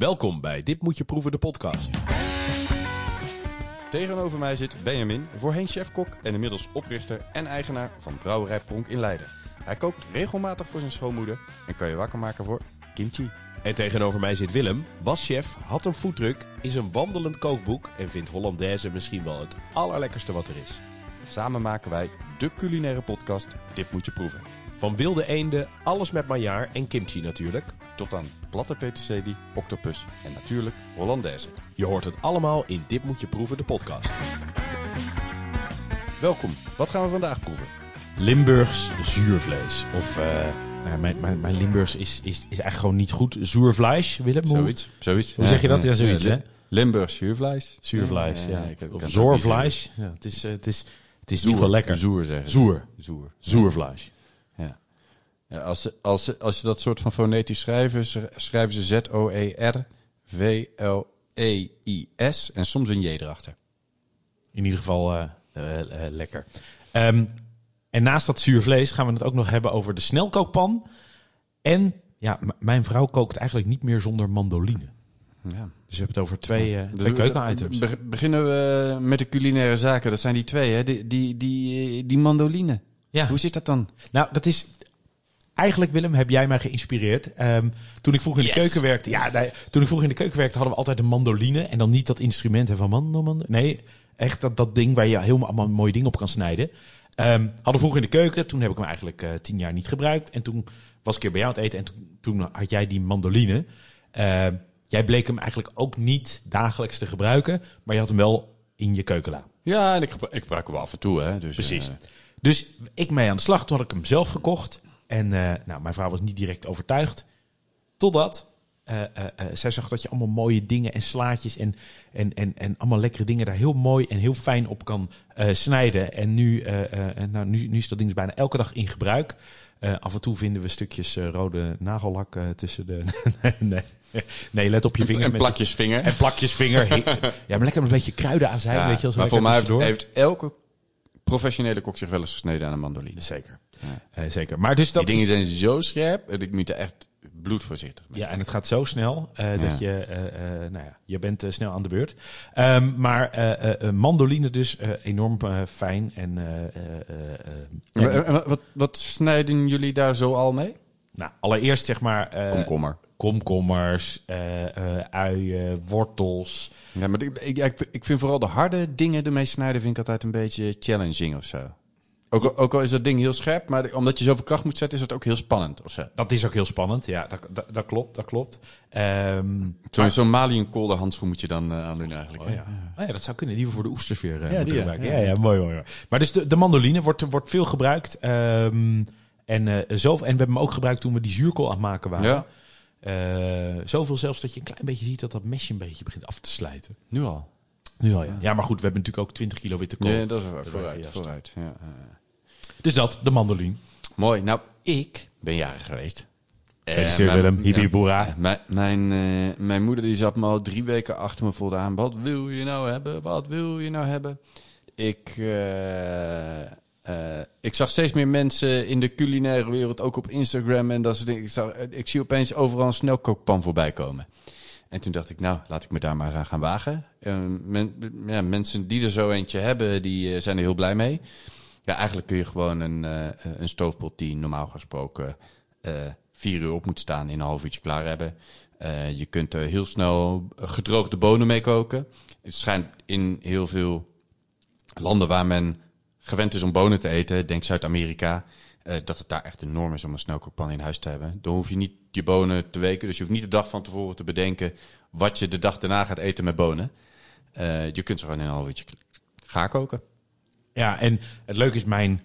Welkom bij Dit Moet Je Proeven, de podcast. Tegenover mij zit Benjamin, voorheen chef-kok en inmiddels oprichter en eigenaar van Brouwerij Pronk in Leiden. Hij kookt regelmatig voor zijn schoonmoeder en kan je wakker maken voor kimchi. En tegenover mij zit Willem, was chef, had een foodtruck, is een wandelend kookboek en vindt Hollandaise misschien wel het allerlekkerste wat er is. Samen maken wij de culinaire podcast Dit Moet Je Proeven. Van wilde eenden, alles met maillard en kimchi natuurlijk. Tot aan platte peterselie, octopus en natuurlijk Hollandaise. Je hoort het allemaal in Dit Moet Je Proeven, de podcast. Welkom, wat gaan we vandaag proeven? Limburgs zuurvlees. Of eh, nou, mijn, mijn, mijn Limburgs is, is, is eigenlijk gewoon niet goed. Zuurvlees, Willem? Hoe, Zoiets. zoiets. hoe zeg je dat? Ja, zoiets, hè? Limburgs zuurvlees. Zuurvlees, Ja, of zoorvlees. Ja, het is, eh, het is, het is niet wel lekker. Zoer zeggen. Zoer. Zoer. Zoervlees. Ja. ja als, ze, als, als je dat soort van fonetisch schrijven, sch- schrijven ze Z-O-E-R-V-L-E-I-S en soms een J erachter. In ieder geval eh, eh, eh, lekker. Ehm, en naast dat zuurvlees gaan we het ook nog hebben over de snelkookpan. En ja, mijn vrouw kookt eigenlijk niet meer zonder mandoline. Ja. Dus we hebben het over twee, eh, Dus twee we- keukenitems. be- beginnen we met de culinaire zaken. Dat zijn die twee, hè? Die, die, die, die mandoline. Ja. Hoe zit dat dan? Nou, dat is. Eigenlijk, Willem, heb jij mij geïnspireerd. Ehm, toen ik vroeger in de keuken werkte. Ja, nee, toen ik vroeger in de keuken werkte, hadden we altijd een mandoline. En dan niet dat instrument hè, van mando. Nee, echt dat, dat ding waar je helemaal mooie dingen op kan snijden. Ehm, hadden we vroeger in de keuken. Toen heb ik hem eigenlijk eh, tien jaar niet gebruikt. En toen was ik keer bij jou aan het eten. En toen, toen had jij die mandoline. Ehm, jij bleek hem eigenlijk ook niet dagelijks te gebruiken. Maar je had hem wel in je keukenla. Ja, en ik, ik gebruik hem wel af en toe, hè? Dus, Precies. eh, Dus ik mee aan de slag. Toen had ik hem zelf gekocht. En eh, nou, mijn vrouw was niet direct overtuigd. Totdat eh, eh, zij zag dat je allemaal mooie dingen en slaatjes en, en, en, en allemaal lekkere dingen daar heel mooi en heel fijn op kan snijden. En nu, nou, nu, nu is dat ding dus bijna elke dag in gebruik. Af en toe vinden we stukjes rode nagellak tussen de... nee, nee. nee, let op je vinger. en met- plakjes vinger. En plakjes vinger. Ja, maar lekker een beetje kruiden aan zijn. Ja, weet je, maar voor mij heeft, heeft elke professionele kok zich wel eens gesneden aan een mandoline. Zeker. Eh, zeker. Maar dus dat die dingen is- zijn zo scherp, en ik moet er echt bloedvoorzichtig mee. Ja, en het gaat zo snel eh, dat je, eh, eh, nou ja, je bent eh, snel aan de beurt. Ehm, maar eh, eh, eh, mandoline dus eh, enorm eh, fijn en, eh, eh, eh, eh, En en- wa- wat, wat, snijden jullie daar zo al mee? nou, allereerst zeg maar eh, Komkommer. komkommers, eh, eh, uien, wortels. Ja, maar ik, ik, ik, ik vind vooral de harde dingen ermee snijden vind ik altijd een beetje challenging of zo. Ook, al- ook al is dat ding heel scherp, maar omdat je zoveel kracht moet zetten, is het ook heel spannend of. Dat is ook heel spannend. Ja, dat, dat, dat klopt, dat klopt. Ehm, Zo'n zo'n Mali en kolder handschoen moet je dan eh, aandoen eigenlijk. Oh ja. Oh ja, dat zou kunnen. Die we voor de oesters weer eh, Ja, moeten gebruiken. Ja. Ja, mooi, mooi, mooi. Maar dus de, de mandoline wordt, wordt veel gebruikt. Ehm, en, eh, zoveel, en we hebben hem ook gebruikt toen we die zuurkool aan het maken waren. Ja, zoveel zelfs dat je een klein beetje ziet dat dat mesje een beetje begint af te slijten. nu al. Nu al, ja. Ja, maar goed, we hebben natuurlijk ook 20 kilo witte kool. Ja, dat is Vooruit, vooruit. Ja. Dus dat, de mandoline. Mooi. Nou, ik ben jarig geweest. Gefeliciteerd, Eh, mijn- Willem. Hippie ja. boera. Mijn, mijn, eh, mijn moeder die zat me al drie weken achter me voldaan. Wat wil je nou hebben? Wat wil je nou hebben? Ik, eh, eh, ik zag steeds meer mensen in de culinaire wereld, ook op Instagram. En dat soort dingen. Ik, zag, ik zie opeens overal een snelkookpan voorbij komen. En toen dacht ik, nou, laat ik me daar maar aan gaan wagen. Eh, men, ja, mensen die er zo eentje hebben, die eh, zijn er heel blij mee. Ja, eigenlijk kun je gewoon een, eh, een stoofpot die normaal gesproken eh, vier uur op moet staan in een half uurtje klaar hebben. Eh, je kunt er heel snel gedroogde bonen mee koken. Het schijnt in heel veel landen waar men gewend is om bonen te eten, denk Zuid-Amerika, dat het daar echt enorm is om een snelkookpan in huis te hebben. Dan hoef je niet je bonen te weken, dus je hoeft niet de dag van tevoren te bedenken wat je de dag daarna gaat eten met bonen. Je kunt ze gewoon in een half uurtje gaar koken. Ja, en het leuke is, mijn,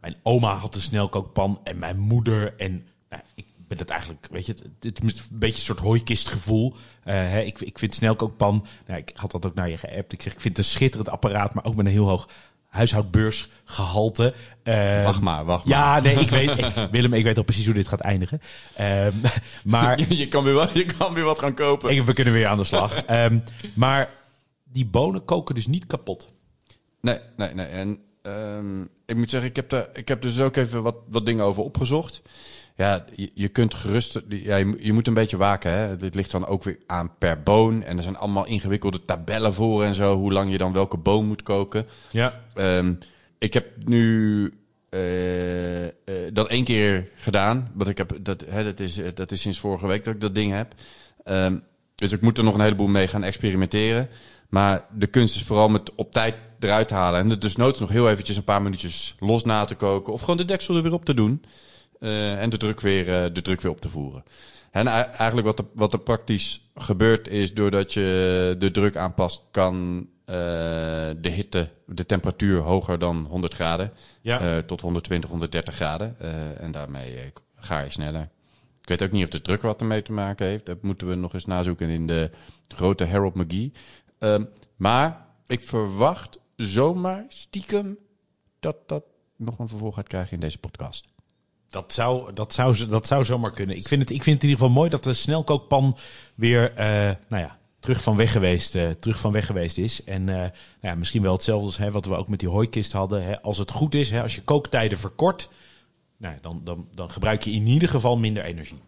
mijn oma had een snelkookpan en mijn moeder. En nou, ik ben het eigenlijk, weet je, het, is een beetje een soort hooikistgevoel. Eh, hè, ik, ik vind snelkookpan, nou, ik had dat ook naar je geappt. Ik zeg, ik vind het een schitterend apparaat, maar ook met een heel hoog huishoudbeursgehalte. Eh, Wacht maar, wacht maar. Ja, nee, ik weet, ik- Willem, ik weet al precies hoe dit gaat eindigen. Ehm, maar Je, je kan weer wat, je kan weer wat gaan kopen. ik- we kunnen weer aan de slag. Ehm, maar die bonen koken dus niet kapot. Nee, nee, nee. En ehm, ik moet zeggen, ik heb, daar, ik heb dus ook even wat, wat dingen over opgezocht. ja, je, je kunt gerust, ja, je, moet- je moet een beetje waken. Hè? Dit ligt dan ook weer aan per boon. En er zijn allemaal ingewikkelde tabellen voor en zo, hoe lang je dan welke boon moet koken. Ja. Ehm, ik heb nu eh, eh, dat één keer gedaan. Want ik heb, dat, hè, dat, is, eh, dat is sinds vorige week dat ik dat ding heb. Ehm, dus ik moet er nog een heleboel mee gaan experimenteren. Maar de kunst is vooral met op tijd eruit halen. En dus noods nog heel eventjes een paar minuutjes los na te koken. Of gewoon de deksel er weer op te doen. Eh, en de druk, weer, eh, de druk weer op te voeren. En ei- eigenlijk wat er, wat er praktisch gebeurt is... doordat je de druk aanpast... kan eh, de hitte, de temperatuur hoger dan 100 graden... Ja. tot 120, 130 graden. En daarmee ga je sneller. Ik weet ook niet of de druk wat ermee te maken heeft. Dat moeten we nog eens nazoeken in de grote Harold McGee. Ehm, maar ik verwacht zomaar stiekem... dat dat nog een vervolg gaat krijgen in deze podcast. Dat zou, dat, zou, dat zou zomaar kunnen. Ik vind, het, ik vind het in ieder geval mooi dat de snelkookpan weer eh, nou ja, terug, van weg geweest, eh, terug van weg geweest is. En eh, nou ja, misschien wel hetzelfde als hè, wat we ook met die hooikist hadden. Hè. Als het goed is, hè, als je kooktijden verkort, nou, ja, dan, dan, dan gebruik je in ieder geval minder energie.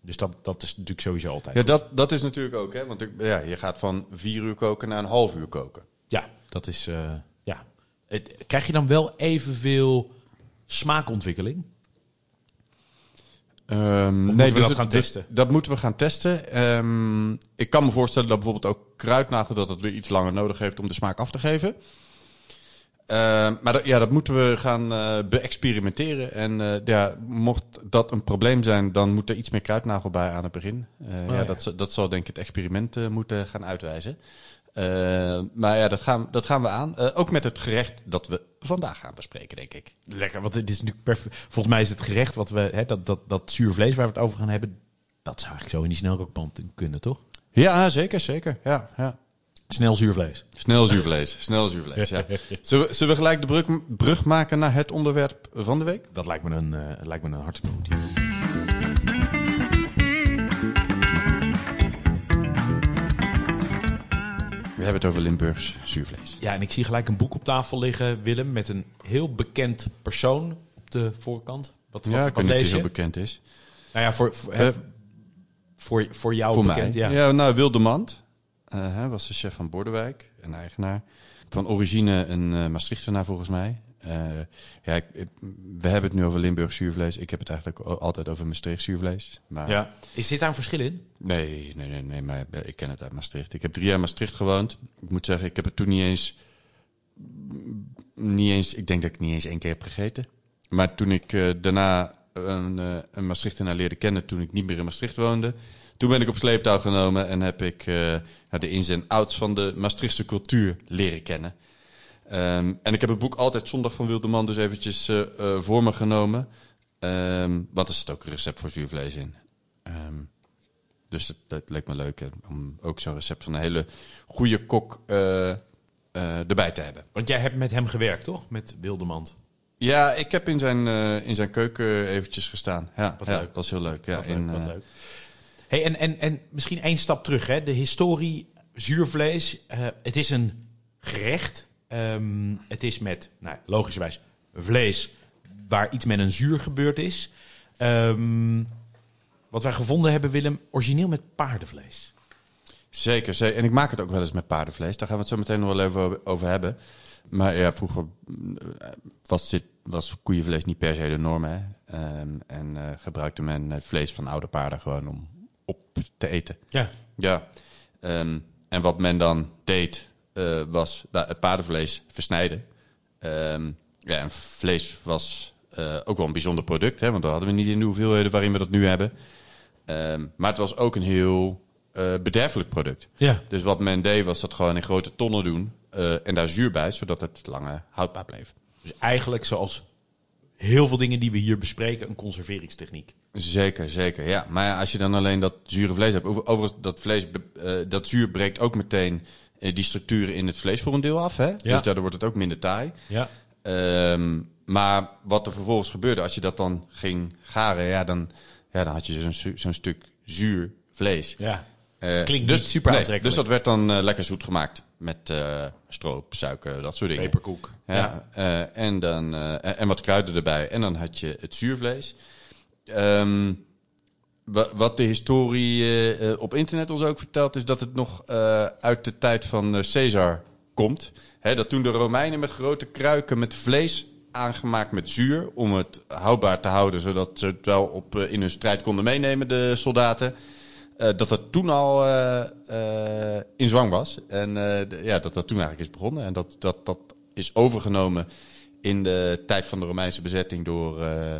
Dus dat, dat is natuurlijk sowieso altijd. Ja, dat, dat is natuurlijk ook, hè? Want ik, ja, je gaat van vier uur koken naar een half uur koken. Ja, dat is. eh, ja. Het, krijg je dan wel evenveel smaakontwikkeling? Ehm, moeten we dat het- gaan dus- testen? dat moeten we gaan testen. Ehm, ik kan me voorstellen dat bijvoorbeeld ook kruidnagel dat het weer iets langer nodig heeft om de smaak af te geven. Ehm, maar dat, ja, dat moeten we gaan eh beëxperimenteren. En eh, ja, mocht dat een probleem zijn, dan moet er iets meer kruidnagel bij aan het begin. Eh, ja, ja. Dat, dat zal denk ik het experiment moeten gaan uitwijzen. Eh, maar ja, dat gaan, dat gaan we aan. Eh, ook met het gerecht dat we vandaag gaan bespreken, denk ik. Lekker, want het is natuurlijk perfect. Volgens mij is het gerecht wat we, hè, dat, dat, dat zuur vlees waar we het over gaan hebben, dat zou eigenlijk zo in die snelkookpan kunnen, toch? Ja, zeker, zeker. Ja, ja. Snel zuur vlees. Snel zuurvlees, snel zuurvlees, ja. Zullen we, zullen we gelijk de brug, brug maken naar het onderwerp van de week? Dat lijkt me een, eh, lijkt me een hartstikke goed idee. We hebben het over Limburgs zuurvlees. Ja, en ik zie gelijk een boek op tafel liggen, Willem, met een heel bekend persoon op de voorkant. Wat, wat, Ja, ik weet niet of heel bekend is. Nou ja, voor, Eh, voor, voor jou Voor bekend, mij. ja. nou, Wildemand eh, hij was de chef van Bordewijk, een eigenaar. Van origine een eh Maastrichtenaar volgens mij. Eh, ja, ik, ik- we hebben het nu over Limburgs zuurvlees. Ik heb het eigenlijk altijd over Maastricht zuurvlees. Maar ja. Is dit daar een verschil in? Nee, nee, nee, nee, maar ik ken het uit Maastricht. Ik heb drie jaar in Maastricht gewoond. Ik moet zeggen, ik heb het toen niet eens, niet eens, ik denk dat ik niet eens één keer heb gegeten. Maar toen ik eh, daarna een, eh een Maastrichtenaar leerde kennen, toen ik niet meer in Maastricht woonde, toen ben ik op sleeptouw genomen en heb ik de ins en outs van de Maastrichtse cultuur leren kennen. Ehm, en ik heb het boek Altijd Zondag van Wildeman dus eventjes eh, eh, voor me genomen. Ehm, want er zit ook een recept voor zuurvlees in. Ehm, dus dat, dat leek me leuk hè, om ook zo'n recept van een hele goede kok eh, erbij te hebben. Want jij hebt met hem gewerkt, toch? Met Wildemand. Ja, ik heb in zijn, in zijn keuken eventjes gestaan. Ja, Wat ja, leuk. dat was heel leuk. Ja, Wat in, leuk, wat leuk. Hey, en, en, en misschien één stap terug. Hè? De historie zuurvlees. het is een gerecht. Ehm, het is met, nou, logischerwijs, vlees waar iets met een zuur gebeurd is. Ehm, wat wij gevonden hebben, Willem, origineel met paardenvlees. Zeker, zeker. En ik maak het ook wel eens met paardenvlees. Daar gaan we het zo meteen nog wel even over- hebben. Maar ja, vroeger eh, was, dit, was koeienvlees niet per se de norm. Hè? Ehm, en eh, gebruikte men eh, vlees van oude paarden gewoon om op te eten. Ja. Ja. En wat men dan deed, eh, was da- het paardenvlees versnijden. Ehm, ja, en vlees was eh, ook wel een bijzonder product, hè, want dat hadden we niet in de hoeveelheden waarin we dat nu hebben. Ehm, maar het was ook een heel eh, bederfelijk product. Ja. Dus wat men deed, was dat gewoon in grote tonnen doen en daar zuur bij, zodat het langer houdbaar bleef. Dus eigenlijk zoals heel veel dingen die we hier bespreken, een conserveringstechniek. Zeker, zeker. Ja, maar als je dan alleen dat zure vlees hebt. over- Overigens, dat vlees, dat zuur breekt ook meteen die structuren in het vlees voor een deel af. Hè? Dus daardoor wordt het ook minder taai. Ja. Ehm, maar wat er vervolgens gebeurde, als je dat dan ging garen, ja, dan, ja, dan had je zo'n su- zo'n stuk zuur vlees. Ja. Eh, Klinkt dus, super nee, aantrekkelijk. Dus dat werd dan eh, lekker zoet gemaakt met eh, stroop, suiker, dat soort dingen. Peperkoek. Ja, eh, en, dan, eh, en- wat kruiden erbij. En dan had je het zuurvlees. Ehm, wat de historie eh, eh, op internet ons ook vertelt, is dat het nog eh, uit de tijd van Caesar komt. Dat toen de Romeinen met grote kruiken met vlees aangemaakt met zuur, om het houdbaar te houden, zodat ze het wel op, in hun strijd konden meenemen, de soldaten. dat dat toen al in zwang was. En ja, dat dat toen eigenlijk is begonnen. En dat dat, dat is overgenomen in de tijd van de Romeinse bezetting door,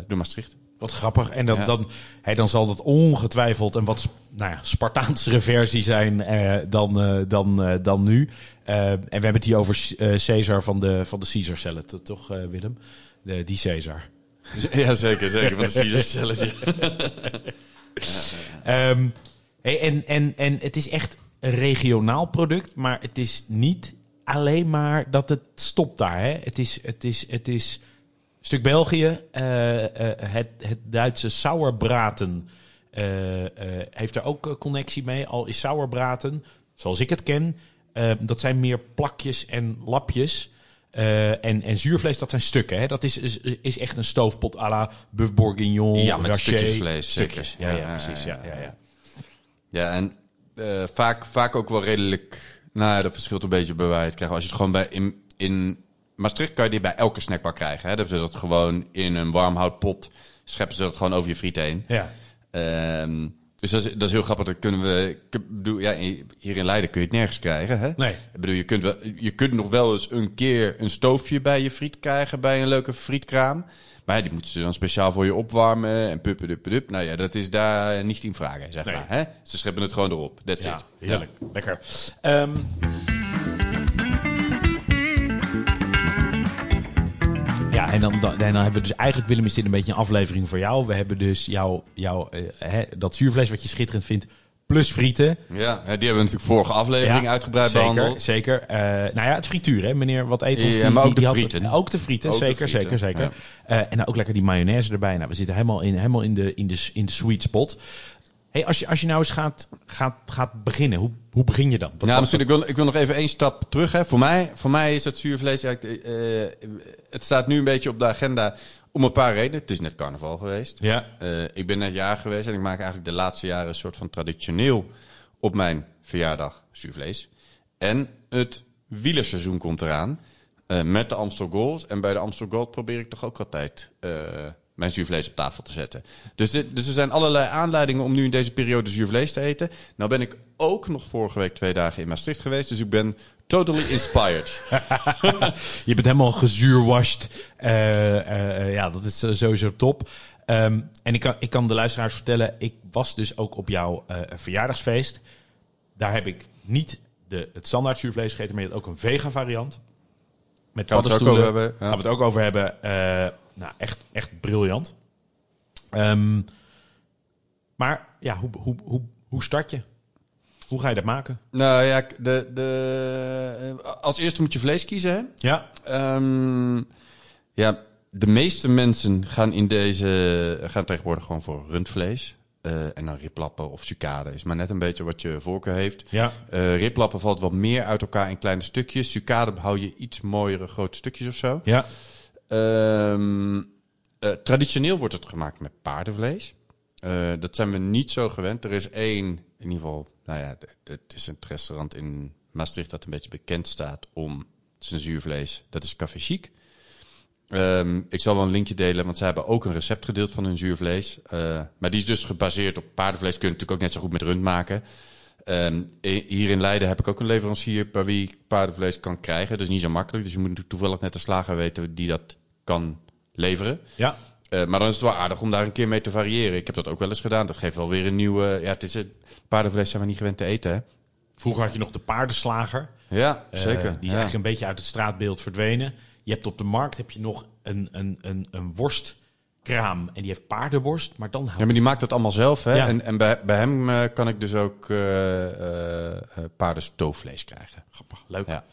door Maastricht. Wat grappig. En dan, Ja. dan, hè, dan zal dat ongetwijfeld een wat nou ja, Spartaansere versie zijn eh, dan, eh, dan, eh, dan nu. Eh, en we hebben het hier over Caesar van de, van de Caesar Salad, toch Willem? De, die Caesar. Ja, zeker, zeker. Van de Caesar. Ehm, hey, en, en, en het is echt een regionaal product, maar het is niet alleen maar dat het stopt daar. Hè? Het, is, het, is, het is stuk België, eh, eh, het, het Duitse sauerbraten eh, heeft er ook connectie mee. Al is sauerbraten, zoals ik het ken, dat zijn meer plakjes en lapjes. En, en zuurvlees, dat zijn stukken. Hè? Dat is, is, is echt een stoofpot à la Buff Bourguignon, Ja, met Raché. stukjes vlees. Stukjes, ja, Ja, ja, ja, precies. Ja, ja, ja, ja. En vaak, vaak ook wel redelijk... Nou ja, dat verschilt een beetje bij waar je het krijgt. Als je het gewoon bij... In, in Maastricht kan je dit bij elke snackbar krijgen. Hè? Dat ze dat gewoon in een warm houtpot... scheppen ze dat gewoon over je friet heen. ja. Ehm, dus dat is, dat is heel grappig. Dat kunnen we... Ik bedoel, ja, hier in Leiden kun je het nergens krijgen. Hè? Nee. Ik bedoel, je kunt, wel, je kunt nog wel eens een keer een stoofje bij je friet krijgen bij een leuke frietkraam. Maar die moeten ze dan speciaal voor je opwarmen en puppen, Nou ja, dat is daar niet in vragen, zeg Nee. maar. Hè? Ze scheppen het gewoon erop. That's Ja, it. heerlijk. Lekker. Ehm, en dan, dan, en dan hebben we dus eigenlijk, Willem, is dit een beetje een aflevering voor jou. We hebben dus jouw, jouw, eh, hè, dat zuurvlees wat je schitterend vindt, plus frieten. Ja, die hebben we natuurlijk vorige aflevering Ja, uitgebreid zeker, behandeld. Zeker. Eh, nou ja, het frituur, hè, meneer. Wat eet ons Ja, die, maar ook die- de die had- frieten. ook de frieten, Ook de zeker, frieten, zeker, zeker. Eh, en nou ook lekker die mayonaise erbij. Nou, we zitten helemaal in, helemaal in, de, in, de, in de sweet spot. Hey, als, je, als je nou eens gaat, gaat, gaat beginnen, hoe, hoe begin je dan? Ja, wat- misschien ik wil, ik wil nog even één stap terug. Hè. Voor, mij, voor mij is dat zuurvlees... eigenlijk, eh, het staat nu een beetje op de agenda om een paar redenen. Het is net carnaval geweest. Ja, Eh, ik ben net jaar geweest en ik maak eigenlijk de laatste jaren een soort van traditioneel op mijn verjaardag zuurvlees. En het wielerseizoen komt eraan eh, met de Amstel Gold. En bij de Amstel Gold probeer ik toch ook altijd eh, mijn zuurvlees op tafel te zetten. Dus, dit, dus er zijn allerlei aanleidingen om nu in deze periode zuurvlees te eten. Nou ben ik ook nog vorige week twee dagen in Maastricht geweest, dus ik ben totally inspired. je bent helemaal gezuurwashed. Eh, eh, eh, ja, dat is sowieso top. Ehm, en ik kan, ik kan de luisteraars vertellen, ik was dus ook op jouw verjaardagsfeest. Daar heb ik niet de, het standaard zuurvlees gegeten, maar je had ook een vega variant. Met Gaan we het ook paddenstoelen. over hebben, ja. Gaan we het ook over hebben. Nou, echt, echt briljant. Ehm, maar ja, hoe, hoe, hoe, hoe start je? Hoe ga je dat maken? nou ja, de, de, als eerste moet je vlees kiezen, hè? Ja, Ehm, ja, de meeste mensen gaan in deze gaan tegenwoordig gewoon voor rundvlees. Eh, en dan riplappen of sucade is maar net een beetje wat je voorkeur heeft. ja, Eh riplappen valt wat meer uit elkaar in kleine stukjes. Sucade hou je iets mooiere grote stukjes of zo. ja. Ehm, eh, traditioneel wordt het gemaakt met paardenvlees. Dat zijn we niet zo gewend. Er is één, in ieder geval, nou ja, het is een restaurant in Maastricht dat een beetje bekend staat om zijn zuurvlees. Dat is Café Chic. Ehm, ik zal wel een linkje delen, want zij hebben ook een recept gedeeld van hun zuurvlees. Eh, maar die is dus gebaseerd op paardenvlees. Kun natuurlijk ook net zo goed met rund maken. Ehm, hier in Leiden heb ik ook een leverancier bij wie paardenvlees kan krijgen. Dat is niet zo makkelijk. Dus je moet toevallig net de slager weten die dat kan leveren. ja. Eh, maar dan is het wel aardig om daar een keer mee te variëren. Ik heb dat ook wel eens gedaan. Dat geeft wel weer een nieuwe... Ja, het is het, paardenvlees zijn we niet gewend te eten, hè? Vroeger had je nog de paardenslager. Ja, Eh, zeker. die is ja. eigenlijk een beetje uit het straatbeeld verdwenen. Je hebt op de markt heb je nog een, een, een, een worstkraam. En die heeft paardenworst, maar dan Ja, maar die maakt het allemaal zelf, hè? Ja. En, en bij, bij hem eh, kan ik dus ook paardenstoofvlees krijgen. grappig. Leuk. Ja.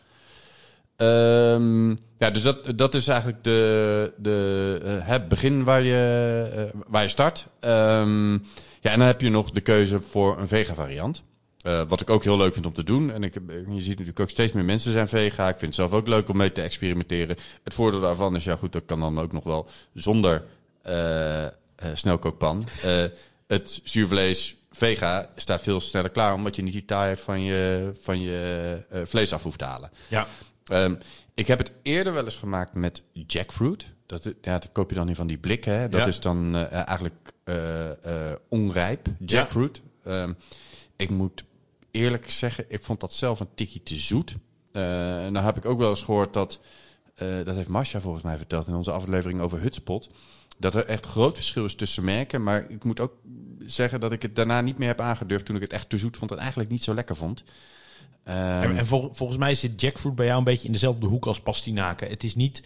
Ehm, ja, dus dat, dat is eigenlijk de, de, eh, het begin waar je, eh, waar je start. Ehm, ja, en dan heb je nog de keuze voor een vega variant. Eh, wat ik ook heel leuk vind om te doen. En ik, heb- je ziet natuurlijk ook steeds meer mensen zijn vega. Ik vind het zelf ook leuk om mee te experimenteren. Het voordeel daarvan is, ja goed, dat kan dan ook nog wel zonder eh, eh, eh, snelkookpan. Eh, het zuurvlees vega staat veel sneller klaar, omdat je niet die taaiheid van je, van je eh, vlees af hoeft te halen. Ja. Ehm, ik heb het eerder wel eens gemaakt met jackfruit. Dat, ja, dat koop je dan in van die blikken. Hè? Dat Ja. is dan eh, eigenlijk eh, eh, onrijp jackfruit. Ehm, ik moet eerlijk zeggen, ik vond dat zelf een tikje te zoet. Eh, en dan heb ik ook wel eens gehoord dat, eh, dat heeft Masha volgens mij verteld in onze aflevering over Hutspot, dat er echt groot verschil is tussen merken. Maar ik moet ook zeggen dat ik het daarna niet meer heb aangedurfd toen ik het echt te zoet vond en eigenlijk niet zo lekker vond. Ehm, En, en vol- volgens mij zit jackfruit bij jou een beetje in dezelfde hoek als pastinaken. Het is niet...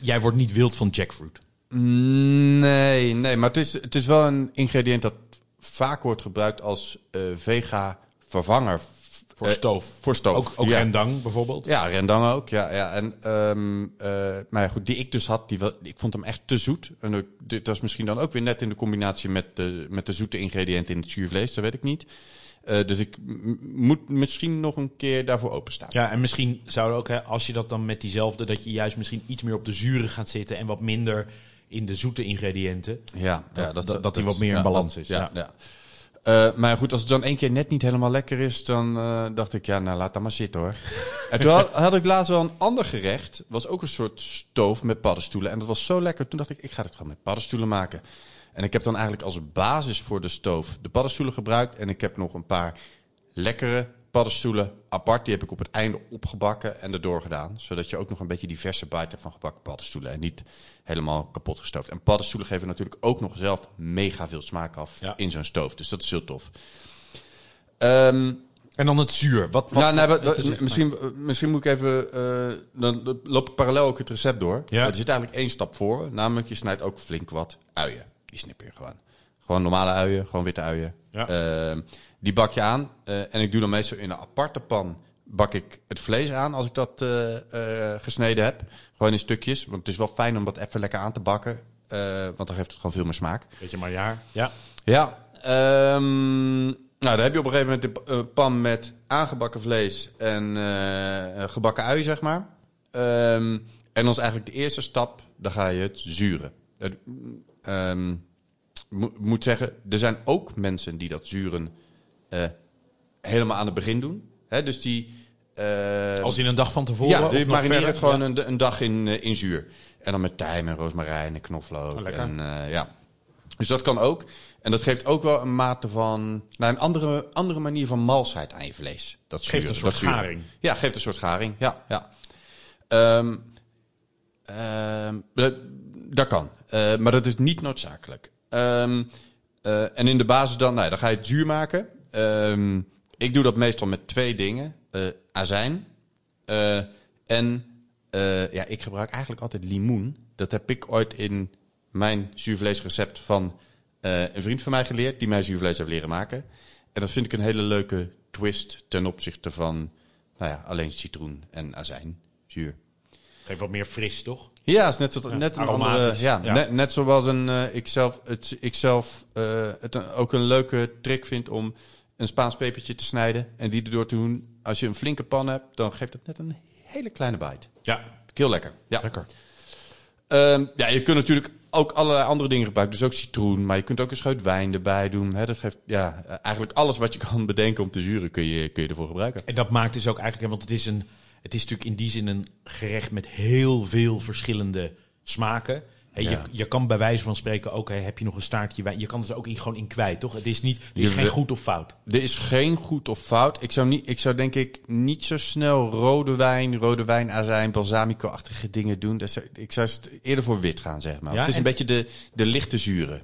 Jij wordt niet wild van jackfruit. Nee, nee, maar het is, het is wel een ingrediënt dat vaak wordt gebruikt als eh, vega vervanger Voor Eh, stoof. voor stoof. Ook, ook ja. rendang bijvoorbeeld. Ja, rendang ook. Ja, ja. En, ehm, eh, maar ja, goed, die ik dus had, die, wel- ik vond hem echt te zoet. En dit was misschien dan ook weer net in de combinatie met de, met de zoete ingrediënten in het zuurvlees, dat weet ik niet. Eh, dus ik moet misschien nog een keer daarvoor openstaan. Ja, en misschien zou ook, hè, als je dat dan met diezelfde, dat je juist misschien iets meer op de zure gaat zitten en wat minder in de zoete ingrediënten. Ja, ja dat- dat die wat meer in balans is, Ja, ja. ja. Eh, maar goed, als het dan één keer net niet helemaal lekker is, dan eh, dacht ik, ja, nou laat dat maar zitten hoor. en toen had, had ik laatst wel een ander gerecht. was ook een soort stoof met paddenstoelen. En dat was zo lekker. Toen dacht ik, ik ga het gewoon met paddenstoelen maken. En ik heb dan eigenlijk als basis voor de stoof de paddenstoelen gebruikt. En ik heb nog een paar lekkere paddenstoelen apart. Die heb ik op het einde opgebakken en erdoor gedaan. Zodat je ook nog een beetje diverse bite hebt van gebakken paddenstoelen. En niet helemaal kapot gestoofd. En paddenstoelen geven natuurlijk ook nog zelf mega veel smaak af Ja. in zo'n stoof. Dus dat is heel tof. Ehm, En dan het zuur. Wat, wat, nou, nee, wat- wat- zeg misschien, misschien moet ik even. eh, dan dan loop ik parallel ook het recept door. Ja. Er zit eigenlijk één stap voor. Namelijk, je snijdt ook flink wat uien. Die snip je gewoon. Gewoon normale uien, gewoon witte uien. Ja. Ehm, die bak je aan. eh, en ik doe dan meestal in een aparte pan. Bak ik het vlees aan als ik dat eh, eh, gesneden heb. Gewoon in stukjes. Want het is wel fijn om dat even lekker aan te bakken. want dan geeft het gewoon veel meer smaak. Weet je maar jaar. Ja. Ja, ehm, nou, dan heb je op een gegeven moment een pan met aangebakken vlees en gebakken ui, zeg maar. Ehm, en dan is eigenlijk de eerste stap, dan ga je het zuren. Het, ehm, mo- moet zeggen, er zijn ook mensen die dat zuren eh, helemaal aan het begin doen. Hè, dus die... eh, Als in een dag van tevoren. ja, die verder? het gewoon Ja. een, een dag in, eh, in zuur. En dan met tijm en rozemarijn en knoflook. Oh, en, eh, ja. Dus dat kan ook. En dat geeft ook wel een mate van... Nou, een andere, andere manier van malsheid aan je vlees. Dat Geeft zuren, een soort dat garing. Ja, geeft een soort garing. Ja, ja. Ehm, dat, dat kan. Eh, maar dat is niet noodzakelijk. Ehm, eh, en in de basis dan... Nou, dan ga je het zuur maken. Ehm, ik doe dat meestal met twee dingen. Eh, azijn. en ja, ik gebruik eigenlijk altijd limoen. Dat heb ik ooit in mijn zuurvleesrecept van een vriend van mij geleerd... die mij zuurvlees heeft leren maken. En dat vind ik een hele leuke twist ten opzichte van... Nou ja, alleen citroen en azijn, zuur. Geeft wat meer fris, toch? Ja, is net, wat, net een andere. Ja, ja. Net, net zoals een, eh, ik zelf, het, ik zelf eh, het een- ook een leuke trick vind om een Spaans pepertje te snijden en die erdoor te doen. Als je een flinke pan hebt, dan geeft het net een hele kleine bite. Ja. Heel lekker. Ja. Lekker. Ehm, ja, je kunt natuurlijk ook allerlei andere dingen gebruiken. Dus ook citroen, maar je kunt ook een scheut wijn erbij doen. Hè, dat geeft ja, eigenlijk alles wat je kan bedenken om te zuren kun je, kun je ervoor gebruiken. En dat maakt dus ook eigenlijk, want het is, een, het is natuurlijk in die zin een gerecht met heel veel verschillende smaken. Ja. je, je kan bij wijze van spreken ook, heb je nog een staartje wijn, je kan het er ook in, gewoon in kwijt, toch? Het is, niet, er is Je geen wil- goed of fout. Er is geen goed of fout. Ik zou, niet, ik zou denk ik niet zo snel rode wijn, rode wijnazijn, balsamico-achtige dingen doen. Ik zou eerder voor wit gaan, zeg maar. Ja, het is een en- beetje de, de lichte zuren.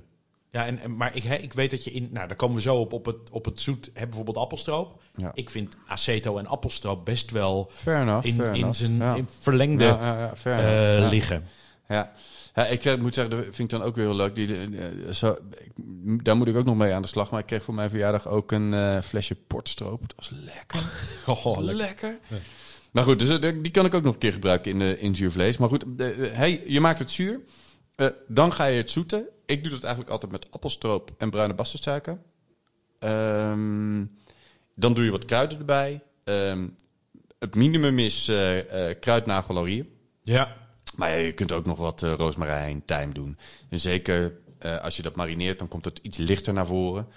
Ja, en, en, maar ik, ik weet dat je in, nou daar komen we zo op, op het, op het zoet, hè, bijvoorbeeld appelstroop. Ja. Ik vind aceto en appelstroop best wel Fair enough. in, fair in zijn ja. in verlengde Ja, fair eh, liggen. Ja. Ja, ik eh, moet zeggen, dat vind ik dan ook weer heel leuk. Die, eh, zo, ik- daar moet ik ook nog mee aan de slag. Maar ik kreeg voor mijn verjaardag ook een flesje portstroop. Dat was lekker. Oh, lekker. lekker. Maar goed, dus, die kan ik ook nog een keer gebruiken in, eh, in zuurvlees. Maar goed, hey, je maakt het zuur. Eh, dan ga je het zoeten. Ik doe dat eigenlijk altijd met appelstroop en bruine bastardsuiker. Ehm, dan doe je wat kruiden erbij. Ehm, het minimum is eh eh kruidnagel laurier. Ja, Maar ja, je kunt ook nog wat eh roosmarijn, tijm doen. En zeker als je dat marineert, dan komt het iets lichter naar voren.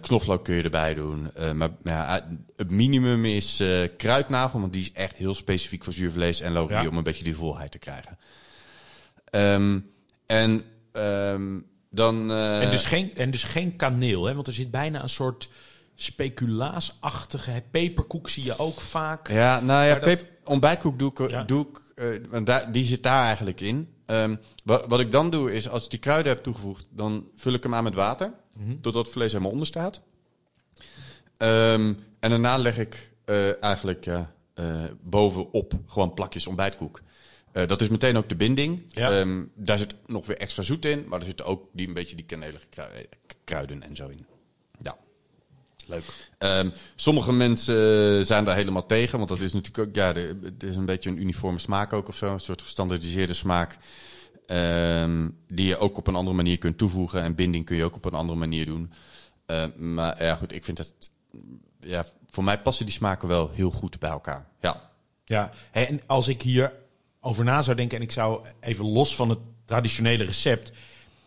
Knoflook kun je erbij doen. Maar ja, het minimum is kruidnagel, want die is echt heel specifiek voor zuurvlees en laurier Ja. om een beetje die volheid te krijgen. Ehm, en ehm, dan... eh, En dus, geen, en dus geen kaneel, hè? want er zit bijna een soort speculaasachtige peperkoek zie je ook vaak. Ja, nou ja, dat- ontbijtkoek doe ik, Ja. doe ik eh, want daar, die zit daar eigenlijk in. Ehm, wat, wat ik dan doe is, als ik die kruiden heb toegevoegd, dan vul ik hem aan met water, Mhm. totdat het vlees helemaal onder staat. Ehm, en daarna leg ik eh, eigenlijk ja, eh, bovenop gewoon plakjes ontbijtkoek. Eh, dat is meteen ook de binding. Ja. Ehm, daar zit nog weer extra zoet in, maar er zitten ook die, een beetje die kanelige krui- kruiden en zo in. Ja. Leuk. Ehm, sommige mensen eh, zijn daar helemaal tegen, want dat is natuurlijk ook, ja, er er is een beetje een uniforme smaak ook of zo, een soort gestandardiseerde smaak. ehm, die je ook op een andere manier kunt toevoegen. En binding kun je ook op een andere manier doen. Maar ja, goed, ik vind dat, ja, voor mij passen die smaken wel heel goed bij elkaar. Ja. Ja, en als ik hier over na zou denken en ik zou even los van het traditionele recept,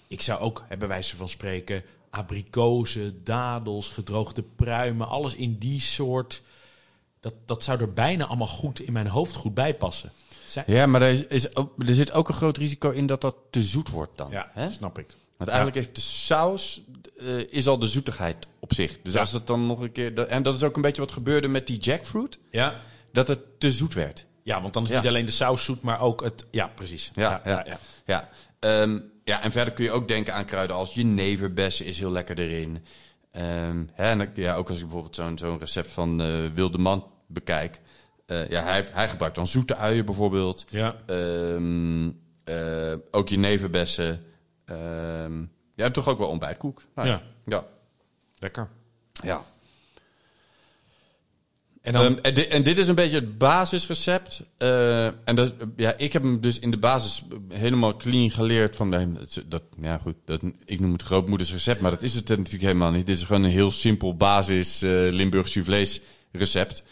ik zou ook, bij wijze van spreken, abrikozen, dadels, gedroogde pruimen, alles in die soort. Dat, dat zou er bijna allemaal goed in mijn hoofd goed bij passen. Zijn- Ja, maar er, is, ook, er zit ook een groot risico in dat dat te zoet wordt dan. ja, hè? snap ik. Want eigenlijk heeft de saus eh, is al de zoetigheid op zich. Dus Ja. als het dan nog een keer... dat- en dat is ook een beetje wat gebeurde met die jackfruit. Ja, Dat het te zoet werd. Ja want dan is Ja. niet alleen de saus zoet, maar ook het. Ja, precies. Ja, ja. Ja, Ehm, ja, en verder kun je ook denken aan kruiden als jeneverbessen is heel lekker erin. Ehm, hè, en ja, ook als ik bijvoorbeeld zo'n zo'n recept van eh Wilde Man bekijk. eh, ja, hij, hij gebruikt dan zoete uien bijvoorbeeld. Ja. Ehm, eh, ook jeneverbessen. Ehm ja, toch ook wel ontbijtkoek. Nou, Ja. ja. lekker. ja. En dan, Ehm, en, di- en dit is een beetje het basisrecept. Eh, en dat, ja, ik heb hem dus in de basis helemaal clean geleerd van dat, ja goed, dat, ik noem het grootmoedersrecept, maar dat is het natuurlijk helemaal niet. Dit is gewoon een heel simpel basis eh Limburgs recept.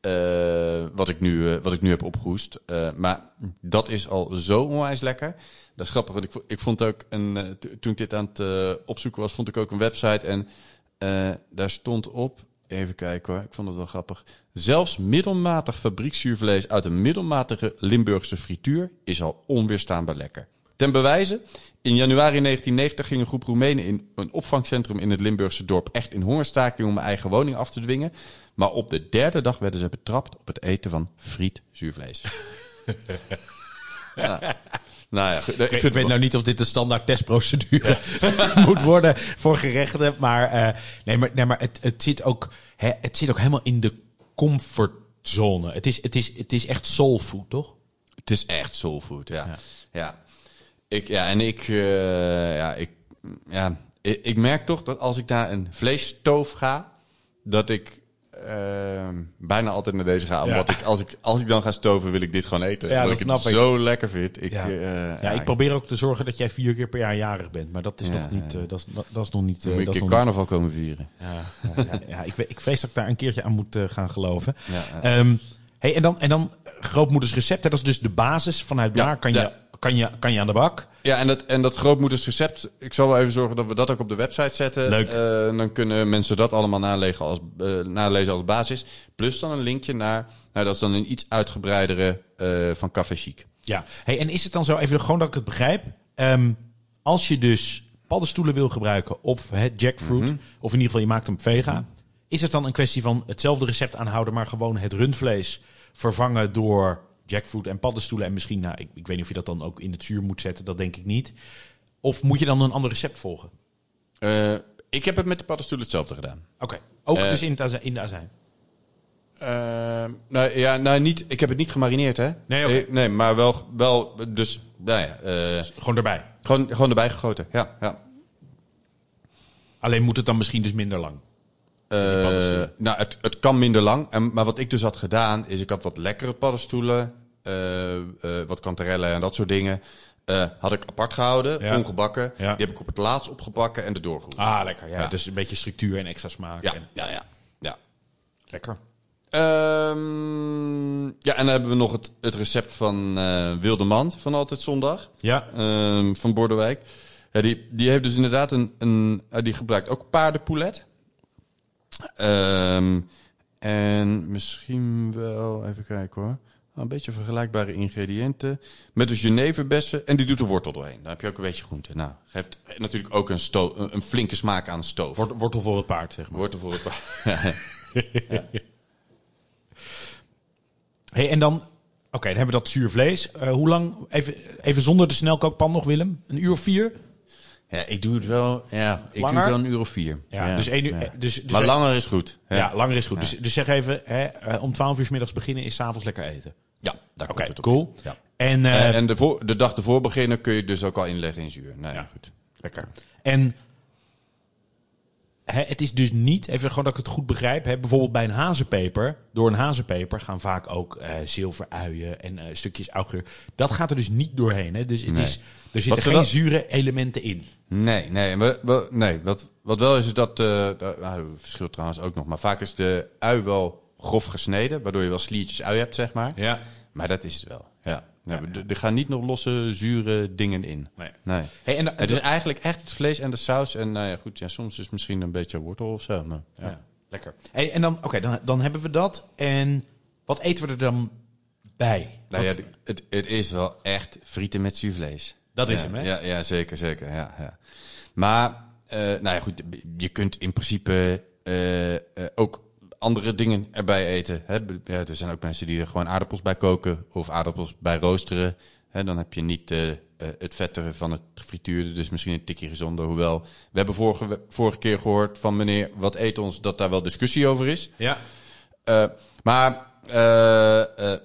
eh, wat, ik nu, wat ik nu heb opgehoest. Eh, maar dat is al zo onwijs lekker. Dat is grappig, want ik, ik vond ook een. to- toen ik dit aan het opzoeken was, vond ik ook een website. En daar stond op. Even kijken hoor, ik vond het wel grappig. Zelfs middelmatig fabriekszuurvlees uit een middelmatige Limburgse frituur is al onweerstaanbaar lekker. Ten bewijze, in januari 1990 ging een groep Roemenen in een opvangcentrum in het Limburgse dorp echt in hongerstaking om een eigen woning af te dwingen. Maar op de derde dag werden ze betrapt op het eten van friet zuurvlees. ja. Nou ja, ik weet nou niet of dit de standaard testprocedure moet worden voor gerechten. Maar, eh, nee, maar, nee, maar het, het, zit ook, hè, het zit ook helemaal in de comfortzone. Het is, het is, het is echt soulfood, toch? Het is echt soulfood, ja. Ja. Ja. Ik, ja, en ik, eh, ja, ik, ja, ik, ik merk toch dat als ik naar een vleesstoof ga, dat ik eh, bijna altijd naar deze ga. Ja. Omdat ik, als ik, als ik dan ga stoven, wil ik dit gewoon eten. Ja, omdat dat ik snap het ik. zo lekker vind. Ik, Ja. eh, Ja, ik probeer ook te zorgen dat jij vier keer per jaar jarig bent. Maar dat is nog niet, eh, dat, is, dat, is nog niet... Dan eh, moet nog niet- carnaval komen vieren. Ja, ja, ik, ik vrees dat ik daar een keertje aan moet gaan geloven. Ja. Ehm, hey, en dan, en dan grootmoeders recept, hè, dat is dus de basis. Vanuit daar kan, je, kan, je, kan je aan de bak. Ja, en dat, en dat grootmoedersrecept, ik zal wel even zorgen dat we dat ook op de website zetten. Leuk. Eh, dan kunnen mensen dat allemaal nalezen als, eh, nalezen als basis. Plus dan een linkje naar, nou dat is dan een iets uitgebreidere eh, van Café Chic. Ja, hey, en is het dan zo, even gewoon dat ik het begrijp. Ehm, als je dus paddenstoelen wil gebruiken of hè, jackfruit, Mhm. of in ieder geval je maakt hem vega, is het dan een kwestie van hetzelfde recept aanhouden, maar gewoon het rundvlees vervangen door jackfruit en paddenstoelen en misschien, nou, ik, ik weet niet of je dat dan ook in het zuur moet zetten, dat denk ik niet. Of moet je dan een ander recept volgen? Eh, ik heb het met de paddenstoelen hetzelfde gedaan. Oké, ook Eh, dus in, het azijn, in de azijn. Eh, nou ja, nou niet, ik heb het niet gemarineerd hè. Nee, oké. Eh, nee maar wel, wel dus, nou ja, eh, Gewoon erbij. gewoon, gewoon erbij gegoten. Ja, ja. Alleen moet het dan misschien dus minder lang. Eh, nou, het, het kan minder lang. En, maar wat ik dus had gedaan, is ik had wat lekkere paddenstoelen, eh, eh, wat kanterellen en dat soort dingen. had ik apart gehouden, Ja. ongebakken. Ja. Die heb ik op het laatst opgebakken en erdoor geroerd. Ah, lekker. Ja. Ja. Dus een beetje structuur en extra smaak. ja, En, ja, ja, ja. lekker. Ehm, ja, en dan hebben we nog het, het recept van Wilde Mand van Altijd Zondag. Ja, Ehm, van Bordewijk. Ja, die, die heeft dus inderdaad een, een die gebruikt ook paardenpoulet. Ehm, en misschien wel, even kijken hoor. Een beetje vergelijkbare ingrediënten. Met de Geneverbessen. En die doet de wortel doorheen. Dan heb je ook een beetje groente. Nou, geeft natuurlijk ook een, een, flinke smaak aan stoof. Wort- Wortel voor het paard, zeg maar. Wortel voor het Hey, en dan, oké, dan hebben we dat zuur vlees. Eh, hoe lang, even, even zonder de snelkookpan nog, Willem? Een uur of vier? Ja, ik doe het wel. Ja, ik Langer? doe het wel een uur of vier. Ja, dus één uur. ja. eh, Dus, dus maar langer is goed. Ja, langer is goed. Dus, dus zeg even, hè, eh, om 12 uur 's middags beginnen is 's avonds lekker eten. Ja, daar Oké, komt het op. cool. Ja. En, eh, En, de, voor, de dag ervoor beginnen kun je dus ook al inleggen in zuur. Nou ja, goed. Lekker. En hè, het is dus niet, even gewoon dat ik het goed begrijp, hè, bijvoorbeeld bij een hazenpeper, door een hazenpeper gaan vaak ook eh zilveruien en eh, stukjes augur. Dat gaat er dus niet doorheen. Hè? Dus het Nee. is, er zitten geen zure elementen in. Nee, nee, we, we- nee wat, wat wel is, is dat... dat nou, verschilt trouwens ook nog. Maar vaak is de ui wel grof gesneden. Waardoor je wel sliertjes ui hebt, zeg maar. Ja. Maar dat is het wel. Ja. Er gaan niet nog losse, zure dingen in. Nee. Nee. Hey, en, Het is eigenlijk echt het vlees en de saus. En nou ja, goed, ja, soms is het misschien een beetje wortel of zo. Maar, ja. ja, lekker. Hey, en dan, oké, dan, dan hebben we dat. En wat eten we er dan bij? Nou ja, het, het is wel echt frieten met zuurvlees. Dat is ja, hem, hè? Ja, ja zeker, zeker. Ja, ja. Maar, eh, nou ja, goed, je kunt in principe eh, eh, ook andere dingen erbij eten. Hè? Ja, er zijn ook mensen die er gewoon aardappels bij koken of aardappels bij roosteren. Hè? Dan heb je niet eh, eh, het vette van het frituurde, dus misschien een tikje gezonder. Hoewel, we hebben vorige, vorige keer gehoord van meneer Wat eet ons, dat daar wel discussie over is. Ja. Eh, maar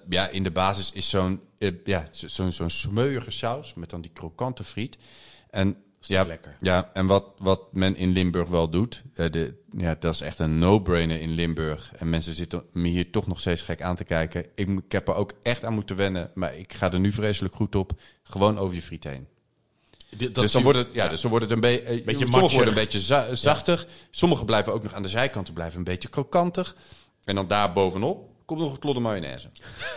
ja, in de basis is zo'n ja, zo- zo'n zo'n smeuïge saus met dan die krokante friet. En ja, lekker. Ja, en wat, wat men in Limburg wel doet, eh, de, ja, dat is echt een no-brainer in Limburg. En mensen zitten me hier toch nog steeds gek aan te kijken. Ik, ik heb er ook echt aan moeten wennen, maar ik ga er nu vreselijk goed op. Gewoon over je friet heen. Dat dus dan wordt het, ja, dus dan wordt het een be eh, Beetje Sommige matchig. worden een beetje za- zachtig. Sommige blijven ook nog aan de zijkanten blijven een beetje krokantig. En dan daar bovenop komt nog een klodde mayonaise.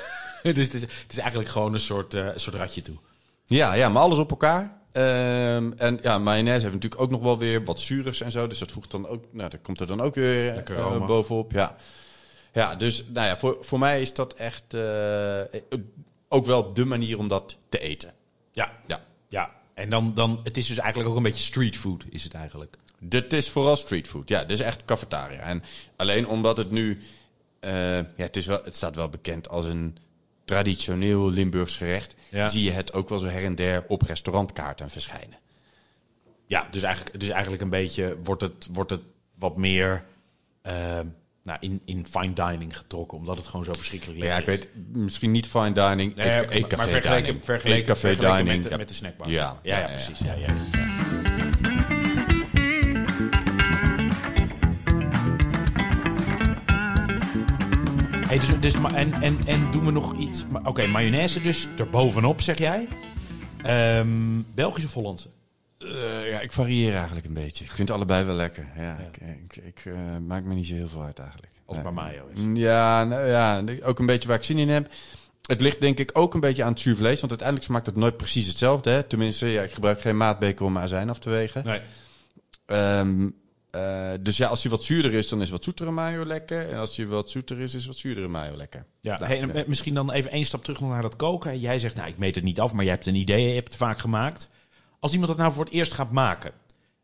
dus het is, het is eigenlijk gewoon een soort, eh, soort ratje toe. Ja, ja, maar alles op elkaar. Ehm, en ja, mayonaise heeft natuurlijk ook nog wel weer wat zuurigs en zo. Dus dat voegt dan ook, nou, dat komt er dan ook weer eh, bovenop. Ja, ja dus nou ja, voor, voor mij is dat echt eh, ook wel de manier om dat te eten. Ja. Ja. Ja. En dan, dan, het is dus eigenlijk ook een beetje street food, is het eigenlijk. Dit is vooral streetfood. Ja, dit is echt cafetaria. En alleen omdat het nu... eh, ja, het, is wel, het staat wel bekend als een traditioneel Limburgs gerecht. Ja. Zie je het ook wel zo her en der op restaurantkaarten verschijnen. Ja, dus eigenlijk, dus eigenlijk een beetje wordt het, wordt het wat meer eh, nou, in, in fine dining getrokken, omdat het gewoon zo verschrikkelijk Maar ja, lekker ik weet misschien niet fine dining. Nee, maar- café maar vergeleken, dining. vergeleken, met, de, met de snackbar. Ja, ja, ja, ja, ja, precies. ja. Hey, dus, dus, en, en, en doen we nog iets? Oké, mayonaise dus erbovenop, zeg jij. Ehm Belgisch of Hollandse? Eh, ja, ik varieer eigenlijk een beetje. Ik vind allebei wel lekker. Ja, Ik, ik, ik eh, maak me niet zo heel veel uit eigenlijk. Ja. het maar mayo is. Ja, nou ja, ook een beetje waar ik zin in heb. Het ligt denk ik ook een beetje aan het zuurvlees. Want uiteindelijk smaakt het nooit precies hetzelfde. Hè? Tenminste, ja, ik gebruik geen maatbeker om azijn af te wegen. Nee. Ehm, eh, dus ja, als hij wat zuurder is, dan is wat zoetere mayo lekker. En als hij wat zoeter is, is wat zuurdere mayo lekker. Ja, Nou, hey, en misschien dan even één stap terug naar dat koken. Jij zegt, nou, ik meet het niet af, maar je hebt een idee, je hebt het vaak gemaakt. Als iemand dat nou voor het eerst gaat maken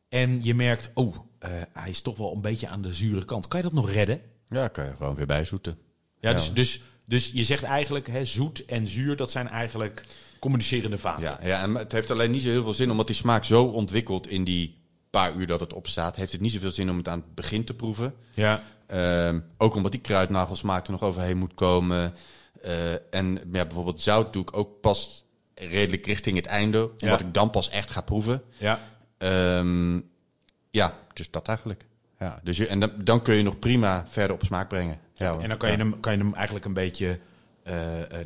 en je merkt, oh, eh, hij is toch wel een beetje aan de zure kant. Kan je dat nog redden? Ja, kan je gewoon weer bijzoeten. Ja, Ja. dus, dus, dus je zegt eigenlijk, hè, zoet en zuur, dat zijn eigenlijk communicerende vaten. Ja, ja, en het heeft alleen niet zo heel veel zin, omdat die smaak zo ontwikkelt in die paar uur dat het opstaat. Heeft het niet zoveel zin om het aan het begin te proeven. Ja. Ehm, ook omdat die kruidnagelsmaak er nog overheen moet komen. Eh, en ja, bijvoorbeeld zout doe ik ook pas redelijk richting het einde. Omdat Ja. ik dan pas echt ga proeven. ja. Ehm, ja, dus dat eigenlijk. Ja, dus je, en dan, dan kun je nog prima verder op smaak brengen. Ja. En dan kan je, hem, kan je hem eigenlijk een beetje eh,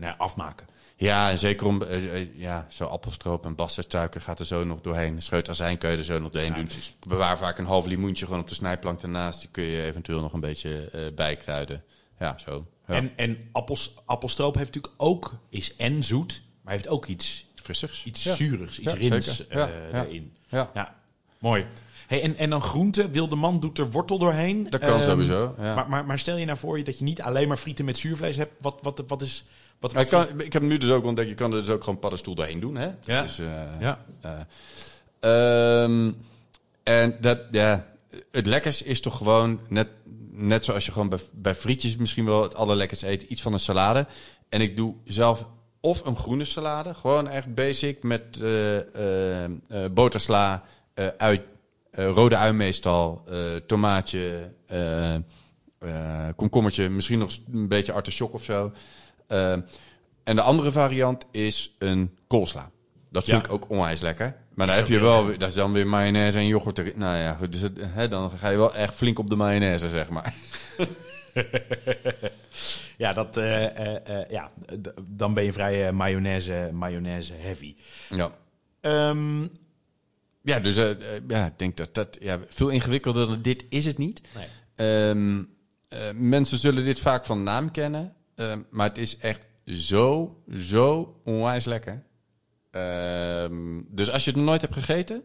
nou, afmaken. Ja, en zeker om eh, eh, ja, zo appelstroop en bassensuiker gaat er zo nog doorheen. Een scheut azijn kun je er zo nog doorheen Ja, doen. precies. Bewaar vaak een half limoentje gewoon op de snijplank ernaast. Die kun je eventueel nog een beetje eh, bijkruiden. Ja, zo. Ja. En, en appels, appelstroop heeft natuurlijk ook, is en zoet, maar heeft ook iets frissigs. iets Ja. zuurigs, iets rins erin. Ja, Ja, mooi. Hey, en, en dan groente, wilde man doet er wortel doorheen. dat kan Ehm, sowieso. Ja. Maar, maar, maar stel je nou voor je dat je niet alleen maar frieten met zuurvlees hebt. Wat, wat, wat is... Wat, Maar wat ik, kan, ik heb nu dus ook ontdekt, je kan er dus ook gewoon paddenstoel doorheen doen. Hè? Ja. Dus, eh, Ja. eh, ehm, en dat, ja, het lekkers is toch gewoon, net, net zoals je gewoon bij, bij frietjes misschien wel het allerlekkers eet, iets van een salade. En ik doe zelf of een groene salade, gewoon echt basic met eh, botersla, ui, eh, rode ui meestal, tomaatje, komkommertje, misschien nog een beetje artichok of zo. Eh, en de andere variant is een koolsla. Dat vind Ja. ik ook onwijs lekker. Maar dan heb je wel, weer- dat is dan weer mayonaise en yoghurt erin. Nou ja, goed, dus het, hè, dan ga je wel echt flink op de mayonaise, zeg maar. Ja, dat, eh, eh, ja dan ben je vrij mayonaise, mayonaise heavy. Ja. Ehm, Ja, dus ja, ik denk dat dat ja, veel ingewikkelder dan dit is het niet. nee. Ehm, eh, mensen zullen dit vaak van naam kennen, ehm, maar het is echt zo, zo onwijs lekker. Ehm, dus als je het nog nooit hebt gegeten,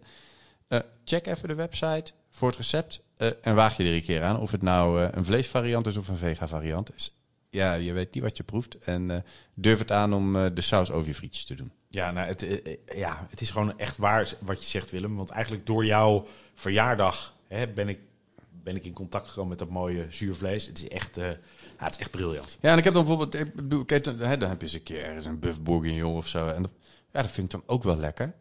eh, check even de website voor het recept eh, en waag je er een keer aan. Of het nou eh, een vleesvariant is of een vega variant. Is, ja, je weet niet wat je proeft en durf het aan om de saus over je frietjes te doen. Ja, nou, het, ja, het is gewoon echt waar wat je zegt, Willem. Want eigenlijk door jouw verjaardag hè, ben, ik, ben ik in contact gekomen met dat mooie zuurvlees. Het is echt, ja, het is echt briljant. Ja, en ik heb dan bijvoorbeeld, ik bedoel, kijk, dan, hè, dan heb je eens een keer ergens een buff bourguignon of zo. En dat, ja, dat vind ik dan ook wel lekker.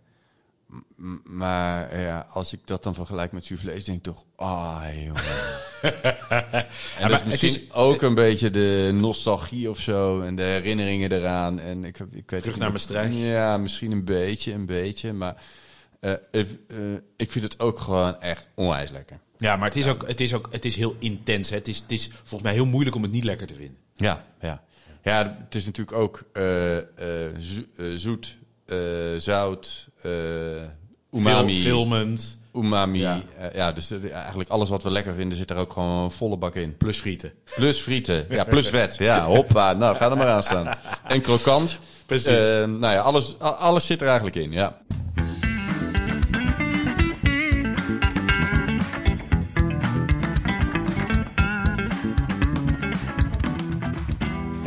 M- maar eh, ja, als ik dat dan vergelijk met zuurvlees, denk ik toch, ah, jongen. en dat is het misschien is- ook een beetje de nostalgie of zo en de herinneringen eraan. En ik, ik weet Terug naar niet- Maastricht. Ja, misschien een beetje, een beetje. Maar eh, ik, eh, ik vind het ook gewoon echt onwijs lekker. Ja, maar het is, ook, het is ook het is heel intens. Hè. Het, is, het is volgens mij heel moeilijk om het niet lekker te vinden. Ja, ja. Ja, het is natuurlijk ook eh, eh, zo- eh, zoet, zout, umami. Filmend, Umami. Ja. Dus eigenlijk alles wat we lekker vinden zit er ook gewoon een volle bak in. plus frieten. Plus frieten. Ja, plus vet. Ja, hoppa. Nou, ga er maar aan staan. En krokant. Precies. Nou ja, alles, alles zit er eigenlijk in, ja.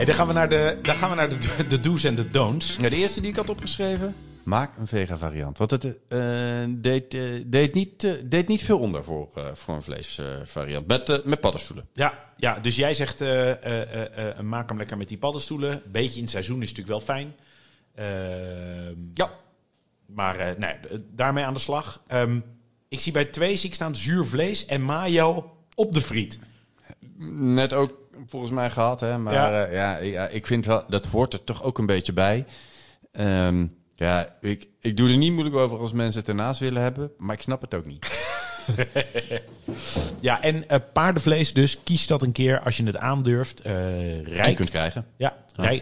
Hey, dan gaan we naar de, dan gaan we naar de, de do's en de don'ts. ja. De eerste die ik had opgeschreven, maak een vega variant. Want het eh, deed, eh, deed, niet, eh, deed niet veel onder voor, voor een vleesvariant. met, met paddenstoelen. Ja, ja, dus jij zegt, maak hem lekker met die paddenstoelen. Beetje in het seizoen is natuurlijk wel fijn. Ehm, Ja. Maar nee, daarmee aan de slag. Ehm, ik zie bij twee zie ik staan zuur vlees en mayo op de friet. Net ook volgens mij gehad, hè. Maar Ja. ja. ja, ja, ik vind wel, dat hoort er toch ook een beetje bij. Ehm, ja, ik, ik doe er niet moeilijk over als mensen het ernaast willen hebben. Maar ik snap het ook niet. Ja, en eh, paardenvlees dus. Kies dat een keer als je het aandurft. Eh En rijk, kunt krijgen. ja, Ja, rijk,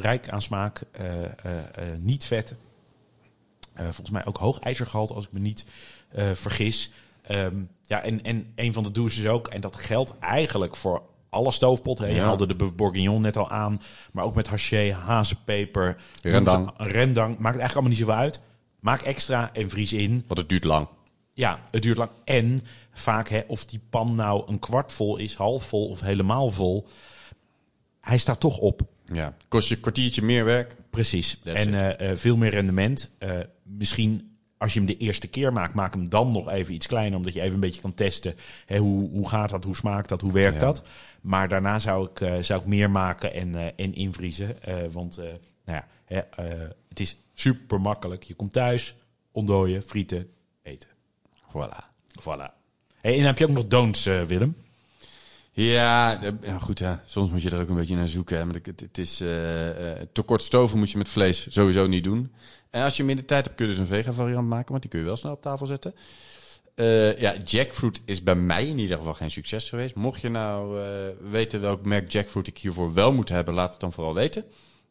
rijk, eh, aan smaak. eh, eh, eh, niet vet. Eh, volgens mij ook hoog ijzergehalte als ik me niet eh, vergis. Ehm, ja, en, en een van de do's is ook, en dat geldt eigenlijk voor alle stoofpotten. hè. Je Ja. haalde de Bourguignon net al aan. Maar ook met haché, hazenpeper, Rendang. rendang. Maakt eigenlijk allemaal niet zoveel uit. Maak extra en vries in. Want het duurt lang. Ja, het duurt lang. En vaak, hè, of die pan nou een kwart vol is, half vol of helemaal vol. Hij staat toch op. Ja, kost je een kwartiertje meer werk. Precies. That's en eh, eh, veel meer rendement. Eh, misschien als je hem de eerste keer maakt, maak hem dan nog even iets kleiner. Omdat je even een beetje kan testen. Hè, hoe, hoe gaat dat? Hoe smaakt dat? Hoe werkt Ja. dat? Maar daarna zou ik, eh, zou ik meer maken en, eh, en invriezen. Eh, want nou ja, hè, het is super makkelijk. Je komt thuis, ontdooien, frieten, eten. Voilà. Voilà. Hey, en dan heb je ook nog don'ts, Willem. Ja, eh, ja, goed. Soms moet je er ook een beetje naar zoeken. Hè. Maar het, het is eh, eh, te kort stoven moet je met vlees sowieso niet doen. En als je minder tijd hebt, kun je dus een vega variant maken, want die kun je wel snel op tafel zetten. Eh, ja, jackfruit is bij mij in ieder geval geen succes geweest. Mocht je nou eh, weten welk merk jackfruit ik hiervoor wel moet hebben, laat het dan vooral weten.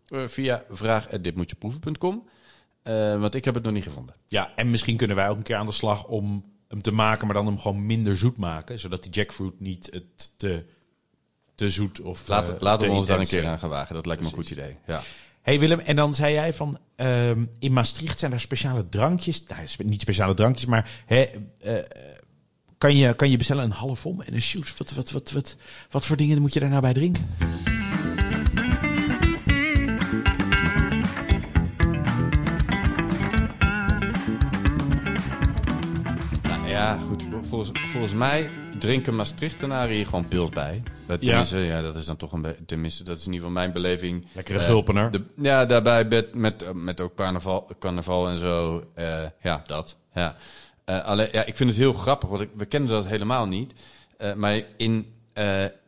Eh, via vraag.ditmoetjeproeven.com. Eh want ik heb het nog niet gevonden. Ja, en misschien kunnen wij ook een keer aan de slag om hem te maken, maar dan hem gewoon minder zoet maken. Zodat die jackfruit niet het te, te zoet of Laten, eh, laten te we ons daar een keer eh, aan gaan wagen. Dat lijkt me een goed idee. Ja. hey Willem, en dan zei jij van ehm, in Maastricht zijn er speciale drankjes. Nou, niet speciale drankjes, maar hè, eh, kan, je, kan je bestellen een half om en een shoot? Wat, wat, wat, wat, wat voor dingen moet je daar nou bij drinken? Volgens, volgens mij drinken Maastrichtenaren hier gewoon pils bij. Dat, Ja. tenminste, ja. dat is dan toch een be- tenminste, dat is in ieder geval mijn beleving. Lekkere Eh, gulpener. De, ja, daarbij met, met, met ook carnaval, carnaval en zo. eh, ja, dat. Ja. Eh, alleen, ja, ik vind het heel grappig, want ik, we kennen dat helemaal niet. Maar in,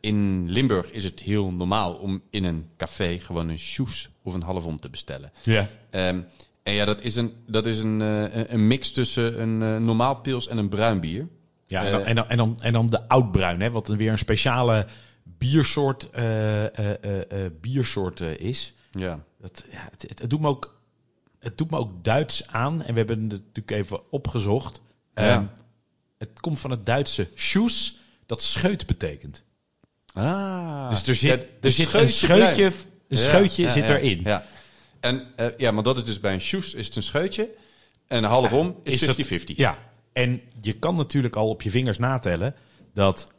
in Limburg is het heel normaal om in een café gewoon een shoes of een halfom te bestellen. Ja. Ehm, en ja, dat is een, dat is een, een- mix tussen een normaal pils en een bruin bier. Ja, en dan, Eh, en dan, en dan, en dan de oudbruin, hè, wat weer een speciale biersoort, eh, eh, biersoort is. Ja. Dat, ja, het, het, het doet me ook, het doet me ook Duits aan. En we hebben het natuurlijk even opgezocht. Ja. Ehm, het komt van het Duitse Schuss, dat scheut betekent. Ah. dus er zit, Ja, er zit een scheutje een scheutje ja, zit erin. Ja. En ja, maar dat is dus bij een shoes is het een scheutje. En een halfom is dat- 50-50. Ja, en je kan natuurlijk al op je vingers natellen dat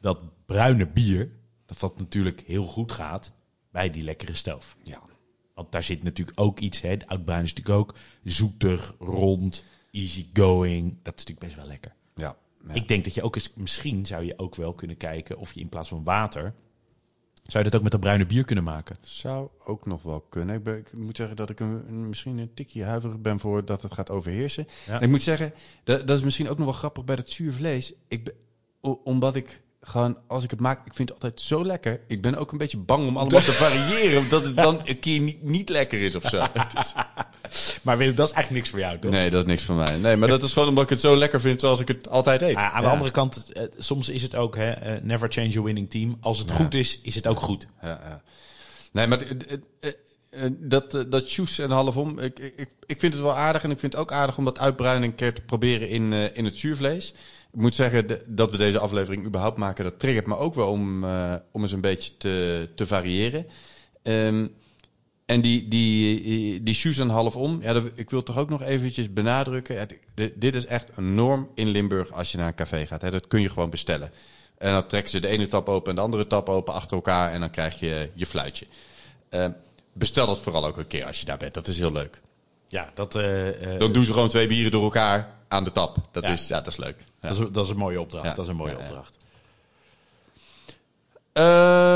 dat bruine bier, dat dat natuurlijk heel goed gaat bij die lekkere stelf. Ja. Want daar zit natuurlijk ook iets, hè. De oudbruin is natuurlijk ook zoetig, rond, easy going. Dat is natuurlijk best wel lekker. Ja. Ja. Ik denk dat je ook eens, misschien zou je ook wel kunnen kijken of je in plaats van water, zou je dat ook met dat bruine bier kunnen maken. Zou ook nog wel kunnen. Ik, ben- ik moet zeggen dat ik een, misschien een tikje huiverig ben voor dat het gaat overheersen. Ja. En ik moet zeggen, dat, dat is misschien ook nog wel grappig bij dat zuur vlees. Ik ben, omdat ik gewoon, als ik het maak, ik vind het altijd zo lekker. Ik ben ook een beetje bang om allemaal te variëren, omdat het dan een keer niet, niet lekker is of zo. Maar Willem, dat is eigenlijk niks voor jou, toch? nee, dat is niks van mij. Nee, maar dat is gewoon omdat ik het zo lekker vind zoals ik het altijd eet. Ah, aan de Ja. andere kant, eh, soms is het ook, hè, eh, never change a winning team. Als het goed is, is het ook goed. Ja. Nee, maar eh, dat, dat shoes en halfom, ik, ik, ik vind het wel aardig. En ik vind het ook aardig om dat uitbruinen een keer te proberen in, in het zuurvlees. Ik moet zeggen dat we deze aflevering überhaupt maken, dat triggert me ook wel om, om eens een beetje te, te variëren. Ehm, en die, die, die shoes en halfom, ja, ik wil toch ook nog eventjes benadrukken. Het- dit- is echt een norm in Limburg als je naar een café gaat. Hè. Dat kun je gewoon bestellen. En dan trekken ze de ene tap open en de andere tap open achter elkaar en dan krijg je je fluitje. Eh, bestel dat vooral ook een keer als je daar bent. Dat is heel leuk. Ja, dat, eh, eh, Dan doen ze gewoon twee bieren door elkaar aan de tap. Dat, Ja. is, ja, dat is leuk. Ja. dat, is, dat is een mooie opdracht. Ja. Dat is een mooie opdracht.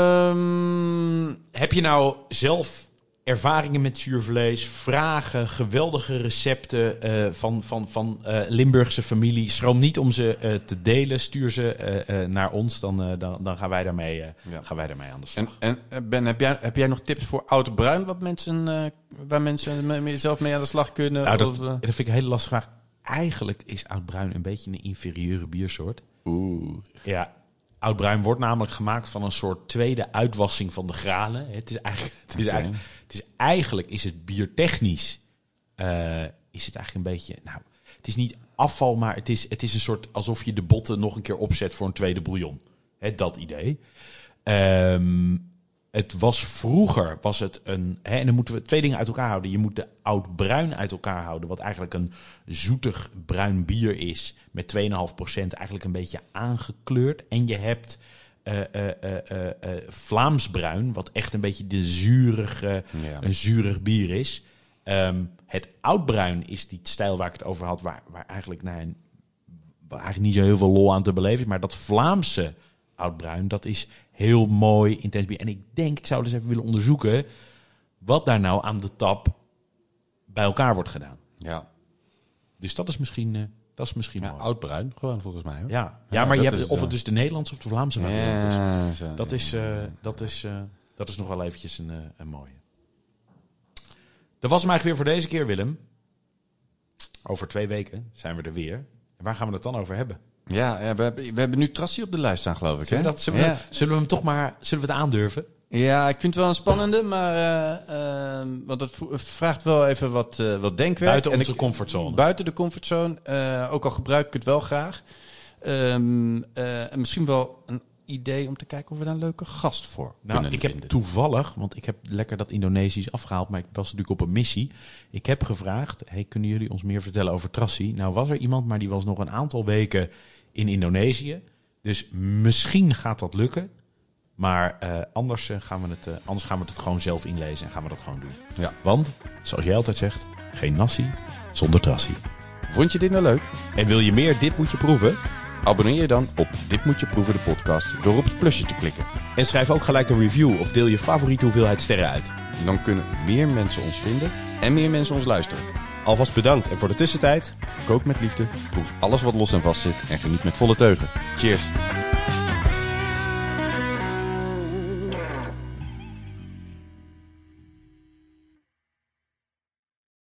Ehm, Heb je nou zelf ervaringen met zuurvlees, vragen, geweldige recepten eh, van, van, van eh, Limburgse familie? Schroom niet om ze eh, te delen. Stuur ze naar ons, dan, dan, dan gaan, wij daarmee, Ja. gaan wij daarmee aan de slag. en, en Ben, heb jij, heb jij nog tips voor oud bruin wat mensen, waar mensen me- me- zelf mee aan de slag kunnen? Nou, dat, Of, dat vind ik een hele lastige vraag. Eigenlijk is oudbruin een beetje een inferieure biersoort. Oeh. Ja, oudbruin wordt namelijk gemaakt van een soort tweede uitwassing van de granen. Het is eigenlijk, het is eigenlijk, het is eigenlijk is het biertechnisch eh, is het eigenlijk een beetje, nou, het is niet afval, maar het is, het is een soort alsof je de botten nog een keer opzet voor een tweede bouillon. Hè, dat idee. Ehm, het was vroeger, was het een, en dan moeten we twee dingen uit elkaar houden. Je moet de oud-bruin uit elkaar houden, wat eigenlijk een zoetig bruin bier is, met 2,5% eigenlijk een beetje aangekleurd. En je hebt eh, eh, eh, Vlaams bruin, wat echt een beetje de zurige, Ja. een zurig bier is. Ehm, het oudbruin is die stijl waar ik het over had, waar, waar eigenlijk, nou, een- waar eigenlijk niet zo heel veel lol aan te beleven is. Maar dat Vlaamse oudbruin, dat is heel mooi, intens bier. En ik denk, ik zou dus even willen onderzoeken wat daar nou aan de tap bij elkaar wordt gedaan. Ja, Dus dat is misschien, dat is misschien ja mooi. oud bruin gewoon volgens mij. Hoor. Ja, ja, Ja, maar je hebt, of het, dus de Nederlandse of de Vlaamse variant is. Zo, Dat is, eh, dat, is, eh, dat is nog wel eventjes een, eh, een mooie. Dat was hem eigenlijk weer voor deze keer, Willem. Over twee weken zijn we er weer. En waar gaan we het dan over hebben? Ja, ja, we, hebben, we hebben nu Trassie op de lijst staan, geloof ik. Zullen hè? dat, zullen, we, zullen we hem toch maar zullen we het aandurven? Ja, ik vind het wel een spannende, maar eh, want het vo- vraagt wel even wat, eh, wat denkwerk. Buiten En onze ik- comfortzone. Buiten de comfortzone, eh, ook al gebruik ik het wel graag. Ehm, eh, en misschien wel een idee om te kijken of we daar een leuke gast voor Nou, kunnen ik heb toevallig, want ik heb lekker dat Indonesisch afgehaald, maar ik was natuurlijk op een missie. Ik heb gevraagd, hey, kunnen jullie ons meer vertellen over Trassi? Nou was er iemand, maar die was nog een aantal weken in Indonesië. Dus misschien gaat dat lukken. Maar eh, anders, eh, gaan we het, eh, anders gaan we het gewoon zelf inlezen en gaan we dat gewoon doen. Ja. Want, zoals jij altijd zegt, geen nasi zonder Trassi. Vond je dit nou leuk? En wil je meer Dit Moet Je Proeven? Abonneer je dan op Dit Moet Je Proeven de podcast door op het plusje te klikken. En schrijf ook gelijk een review of deel je favoriete hoeveelheid sterren uit. Dan kunnen meer mensen ons vinden en meer mensen ons luisteren. Alvast bedankt en voor de tussentijd, Kook met liefde, proef alles wat los en vast zit en geniet met volle teugen. Cheers!